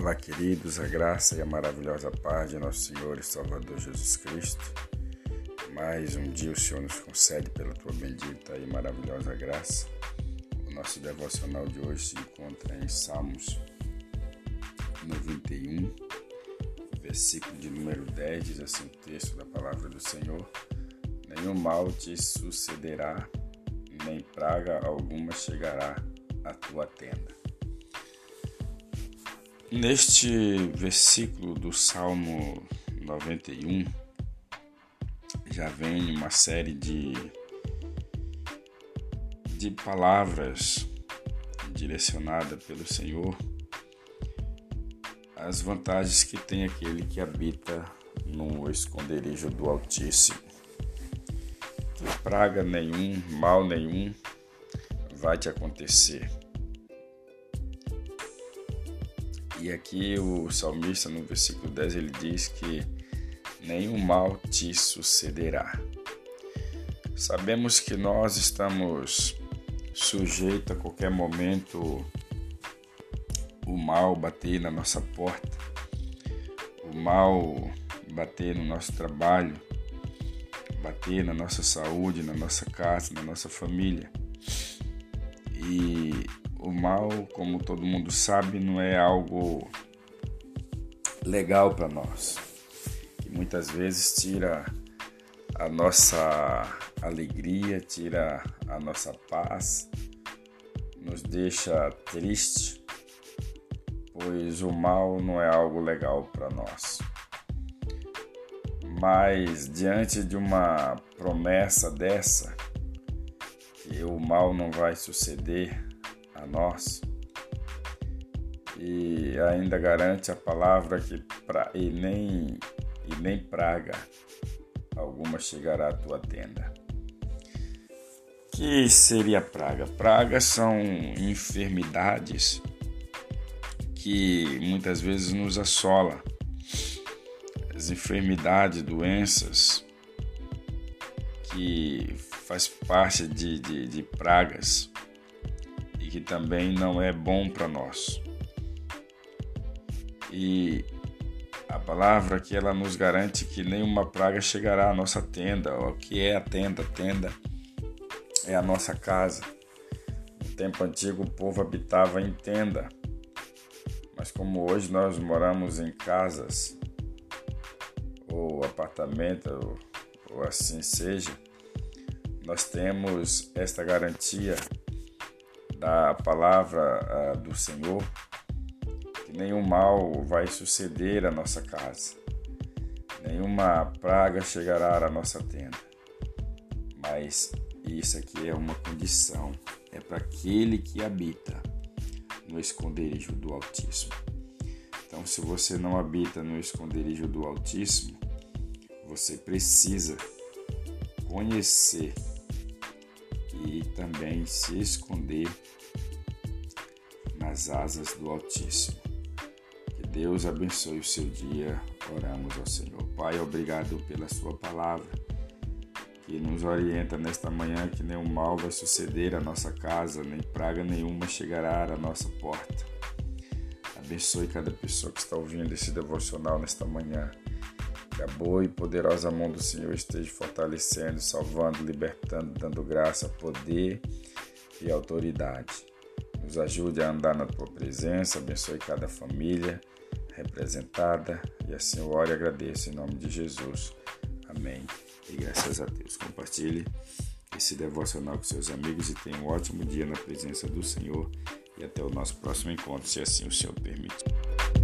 Olá, queridos, a graça e a maravilhosa paz de nosso Senhor e Salvador Jesus Cristo. Mais um dia o Senhor nos concede pela tua bendita e maravilhosa graça. O nosso devocional de hoje se encontra em Salmos 91, versículo de número 10, diz assim o texto da palavra do Senhor: Nenhum mal te sucederá, nem praga alguma chegará à tua tenda. Neste versículo do Salmo 91, já vem uma série de, de palavras direcionadas pelo Senhor as vantagens que tem aquele que habita no esconderijo do Altíssimo. Que praga nenhum, mal nenhum vai te acontecer E aqui o salmista no versículo 10 ele diz que nenhum mal te sucederá. Sabemos que nós estamos sujeitos a qualquer momento o mal bater na nossa porta, o mal bater no nosso trabalho, bater na nossa saúde, na nossa casa, na nossa família. E o mal, como todo mundo sabe, não é algo legal para nós. E muitas vezes tira a nossa alegria, tira a nossa paz, nos deixa triste, pois o mal não é algo legal para nós. Mas diante de uma promessa dessa, que o mal não vai suceder, a nós. E ainda garante a palavra que pra, e, nem, e nem praga alguma chegará à tua tenda. Que seria praga? Pragas são enfermidades que muitas vezes nos assola. As enfermidades, doenças que faz parte de, de, de pragas que também não é bom para nós. E a palavra que ela nos garante que nenhuma praga chegará à nossa tenda. O que é a tenda? tenda é a nossa casa. No tempo antigo o povo habitava em tenda, mas como hoje nós moramos em casas ou apartamento ou, ou assim seja, nós temos esta garantia da palavra uh, do Senhor, que nenhum mal vai suceder à nossa casa, nenhuma praga chegará à nossa tenda. Mas isso aqui é uma condição, é para aquele que habita no esconderijo do Altíssimo. Então, se você não habita no esconderijo do Altíssimo, você precisa conhecer e também se esconder nas asas do Altíssimo. Que Deus abençoe o seu dia. Oramos ao Senhor. Pai, obrigado pela sua palavra que nos orienta nesta manhã que nenhum mal vai suceder à nossa casa, nem praga nenhuma chegará à nossa porta. Abençoe cada pessoa que está ouvindo esse devocional nesta manhã. Que a boa e poderosa mão do Senhor esteja fortalecendo, salvando, libertando, dando graça, poder e autoridade. Nos ajude a andar na tua presença, abençoe cada família representada e assim eu oro e agradeço em nome de Jesus. Amém. E graças a Deus. Compartilhe esse devocional com seus amigos e tenha um ótimo dia na presença do Senhor. E até o nosso próximo encontro, se assim o Senhor permitir.